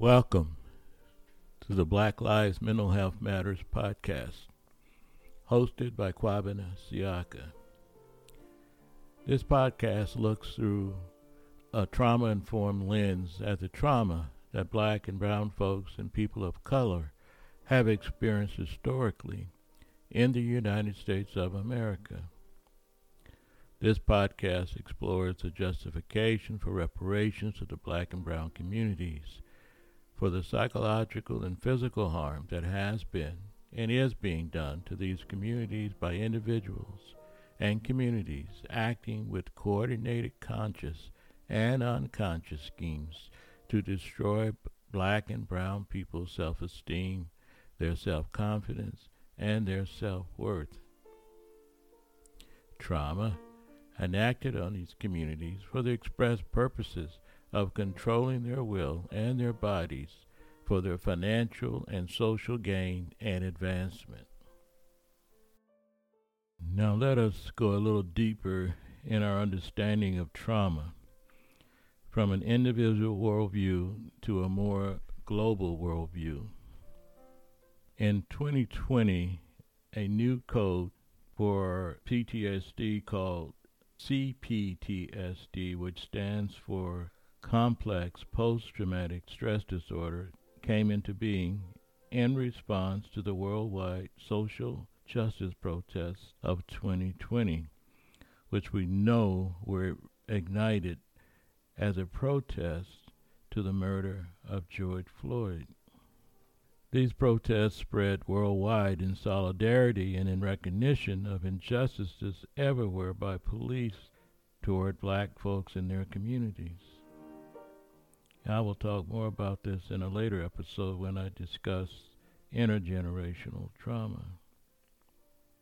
Welcome to the Black Lives Mental Health Matters podcast, hosted by Kwabena Siaka. This podcast looks through a trauma informed lens at the trauma that black and brown folks and people of color have experienced historically in the United States of America. This podcast explores the justification for reparations to the black and brown communities for the psychological and physical harm that has been and is being done to these communities by individuals and communities acting with coordinated conscious and unconscious schemes to destroy black and brown people's self esteem, their self confidence, and their self worth. Trauma enacted on these communities for the express purposes of controlling their will and their bodies for their financial and social gain and advancement. Now, let us go a little deeper in our understanding of trauma from an individual worldview to a more global worldview. In 2020, a new code for PTSD called CPTSD, which stands for complex post traumatic stress disorder came into being in response to the worldwide social justice protests of 2020, which we know were ignited as a protest to the murder of George Floyd. These protests spread worldwide in solidarity and in recognition of injustices everywhere by police toward black folks in their communities. I will talk more about this in a later episode when I discuss intergenerational trauma.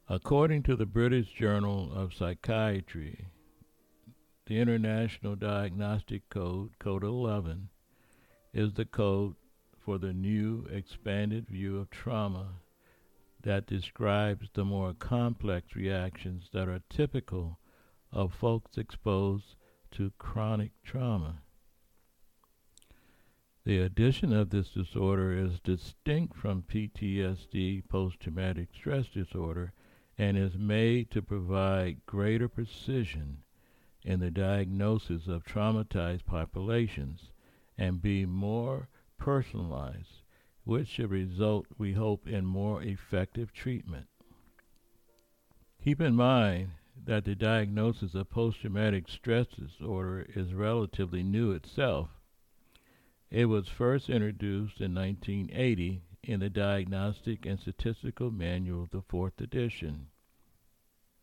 According to the British Journal of Psychiatry, the International Diagnostic Code, Code 11, is the code for the new expanded view of trauma that describes the more complex reactions that are typical of folks exposed to chronic trauma. The addition of this disorder is distinct from PTSD, post traumatic stress disorder, and is made to provide greater precision in the diagnosis of traumatized populations and be more personalized, which should result, we hope, in more effective treatment. Keep in mind that the diagnosis of post traumatic stress disorder is relatively new itself it was first introduced in 1980 in the Diagnostic and Statistical Manual, the fourth edition.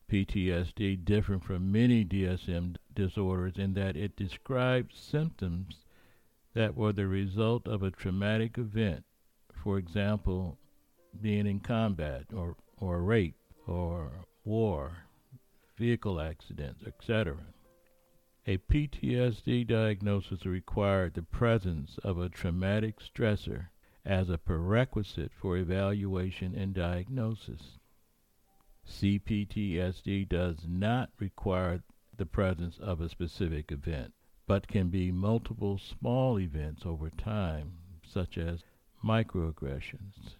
PTSD different from many DSM disorders in that it describes symptoms that were the result of a traumatic event, for example, being in combat or, or rape or war, vehicle accidents, etc. A PTSD diagnosis required the presence of a traumatic stressor as a prerequisite for evaluation and diagnosis. CPTSD does not require the presence of a specific event, but can be multiple small events over time, such as microaggressions.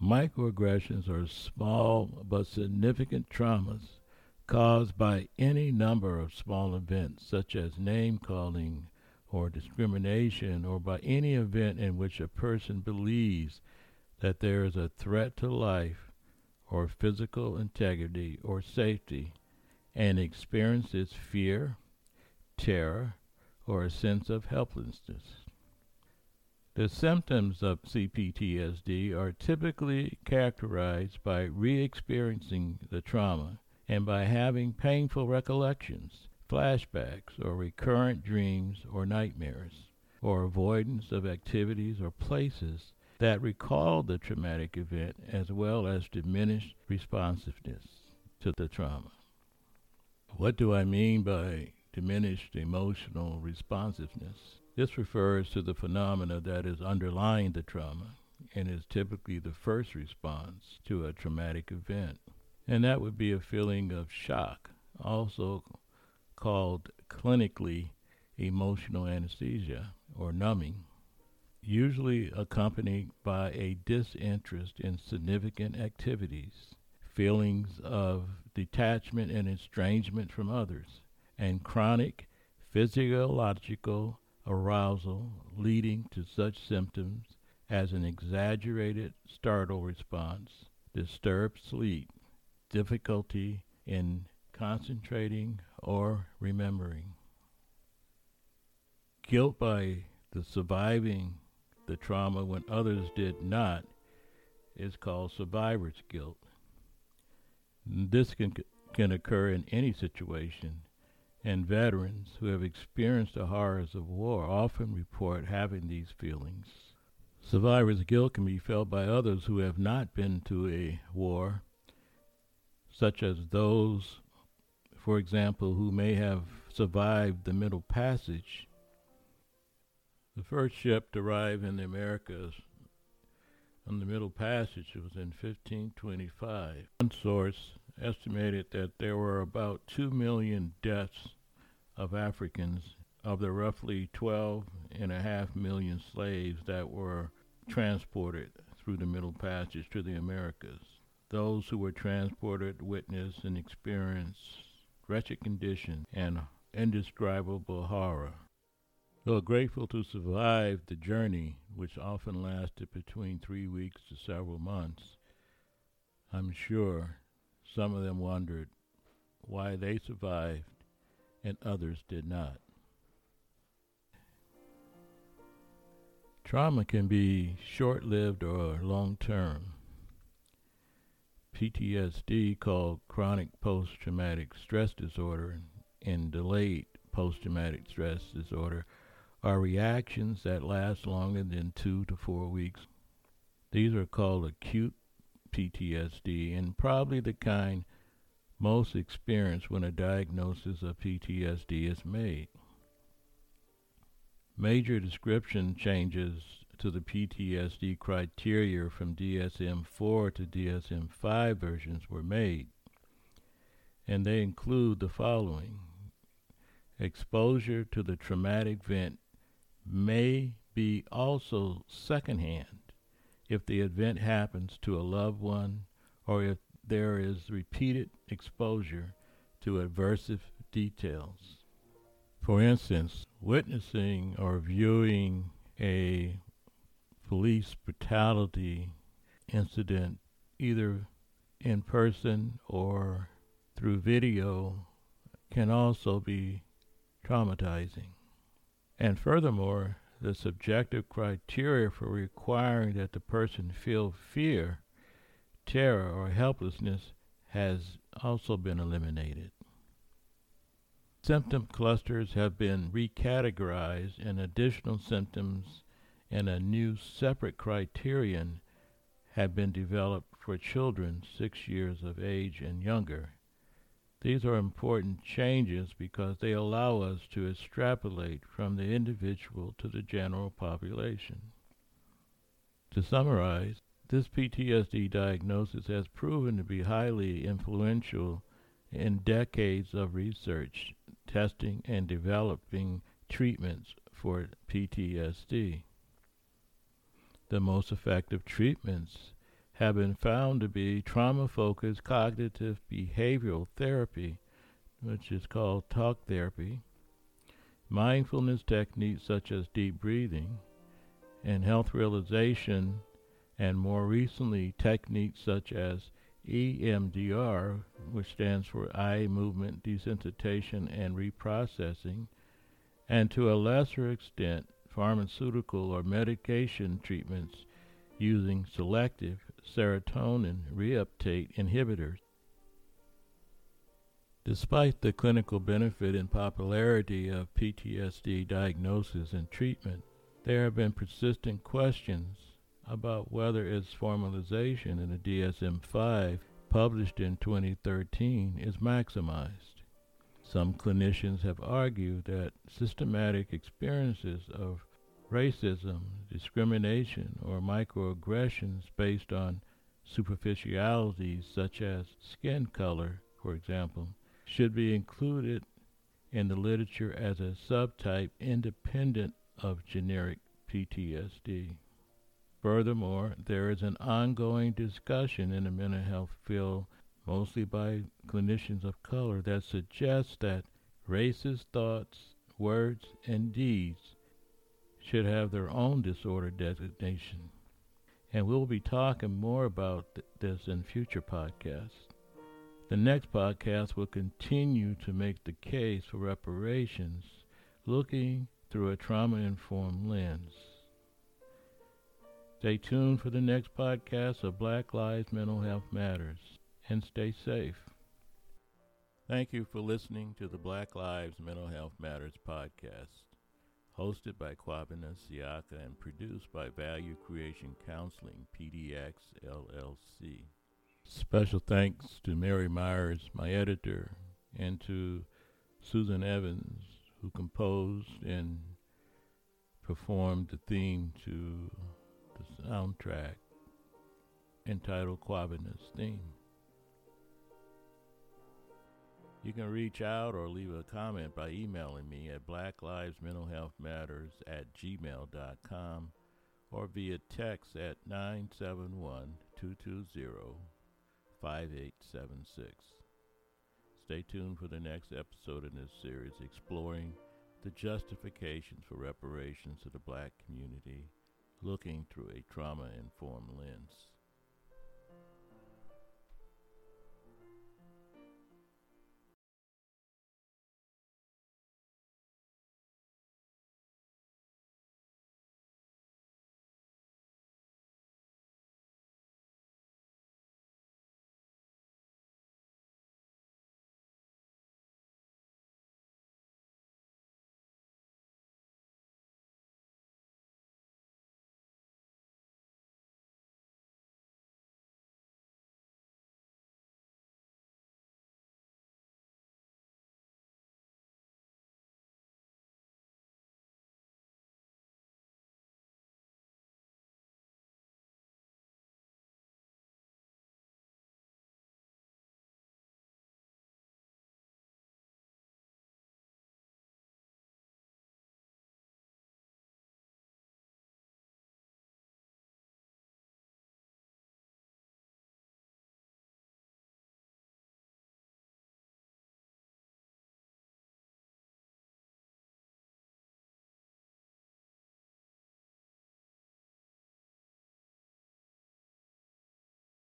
Microaggressions are small but significant traumas caused by any number of small events, such as name calling or discrimination, or by any event in which a person believes that there is a threat to life or physical integrity or safety and experiences fear, terror, or a sense of helplessness. The symptoms of CPTSD are typically characterized by re experiencing the trauma and by having painful recollections, flashbacks, or recurrent dreams or nightmares, or avoidance of activities or places that recall the traumatic event, as well as diminished responsiveness to the trauma. What do I mean by diminished emotional responsiveness? This refers to the phenomena that is underlying the trauma and is typically the first response to a traumatic event and that would be a feeling of shock, also called clinically emotional anesthesia or numbing. usually accompanied by a disinterest in significant activities, feelings of detachment and estrangement from others, and chronic physiological arousal leading to such symptoms as an exaggerated startle response, disturbed sleep, difficulty in concentrating or remembering. Guilt by the surviving the trauma when others did not is called survivor's guilt. This can, can occur in any situation, and veterans who have experienced the horrors of war often report having these feelings. Survivor's guilt can be felt by others who have not been to a war, such as those, for example, who may have survived the Middle Passage the first ship to arrive in the Americas on the Middle Passage was in 1525. One source estimated that there were about 2 million deaths of Africans of the roughly 12 and a half million slaves that were transported through the Middle Passage to the Americas. Those who were transported witnessed and experienced wretched conditions and indescribable horror. Though grateful to survive the journey, which often lasted between three weeks to several months, I'm sure some of them wondered why they survived and others did not. Trauma can be short lived or long term. PTSD, called chronic post traumatic stress disorder, and delayed post traumatic stress disorder are reactions that last longer than two to four weeks. These are called acute PTSD and probably the kind most experienced when a diagnosis of PTSD is made. Major description changes to the PTSD criteria from DSM 4 to DSM 5 versions were made, and they include the following exposure to the traumatic event may be also secondhand if the event happens to a loved one or if there is repeated exposure to aversive details. For instance, witnessing or viewing a police brutality incident either in person or through video can also be traumatizing. And furthermore, the subjective criteria for requiring that the person feel fear, terror, or helplessness has also been eliminated. Symptom clusters have been recategorized, and additional symptoms and a new separate criterion have been developed for children six years of age and younger. These are important changes because they allow us to extrapolate from the individual to the general population. To summarize, this PTSD diagnosis has proven to be highly influential in decades of research, testing, and developing treatments for PTSD. The most effective treatments have been found to be trauma focused cognitive behavioral therapy, which is called talk therapy, mindfulness techniques such as deep breathing, and health realization, and more recently, techniques such as EMDR, which stands for eye movement desensitization and reprocessing, and to a lesser extent, pharmaceutical or medication treatments using selective serotonin reuptake inhibitors. Despite the clinical benefit and popularity of PTSD diagnosis and treatment, there have been persistent questions about whether its formalization in the DSM 5 published in 2013 is maximized. Some clinicians have argued that systematic experiences of racism, discrimination, or microaggressions based on superficialities such as skin color, for example, should be included in the literature as a subtype independent of generic PTSD. Furthermore, there is an ongoing discussion in the mental health field, mostly by clinicians of color, that suggests that racist thoughts, words, and deeds should have their own disorder designation. And we'll be talking more about th- this in future podcasts. The next podcast will continue to make the case for reparations, looking through a trauma informed lens. Stay tuned for the next podcast of Black Lives Mental Health Matters and stay safe. Thank you for listening to the Black Lives Mental Health Matters podcast, hosted by Kwabena Siaka and produced by Value Creation Counseling, PDX LLC. Special thanks to Mary Myers, my editor, and to Susan Evans, who composed and performed the theme to the soundtrack entitled Kwabena's Theme. You can reach out or leave a comment by emailing me at blacklivesmentalhealthmatters at gmail.com or via text at 971 220 5876. Stay tuned for the next episode in this series exploring the justifications for reparations to the black community, looking through a trauma informed lens.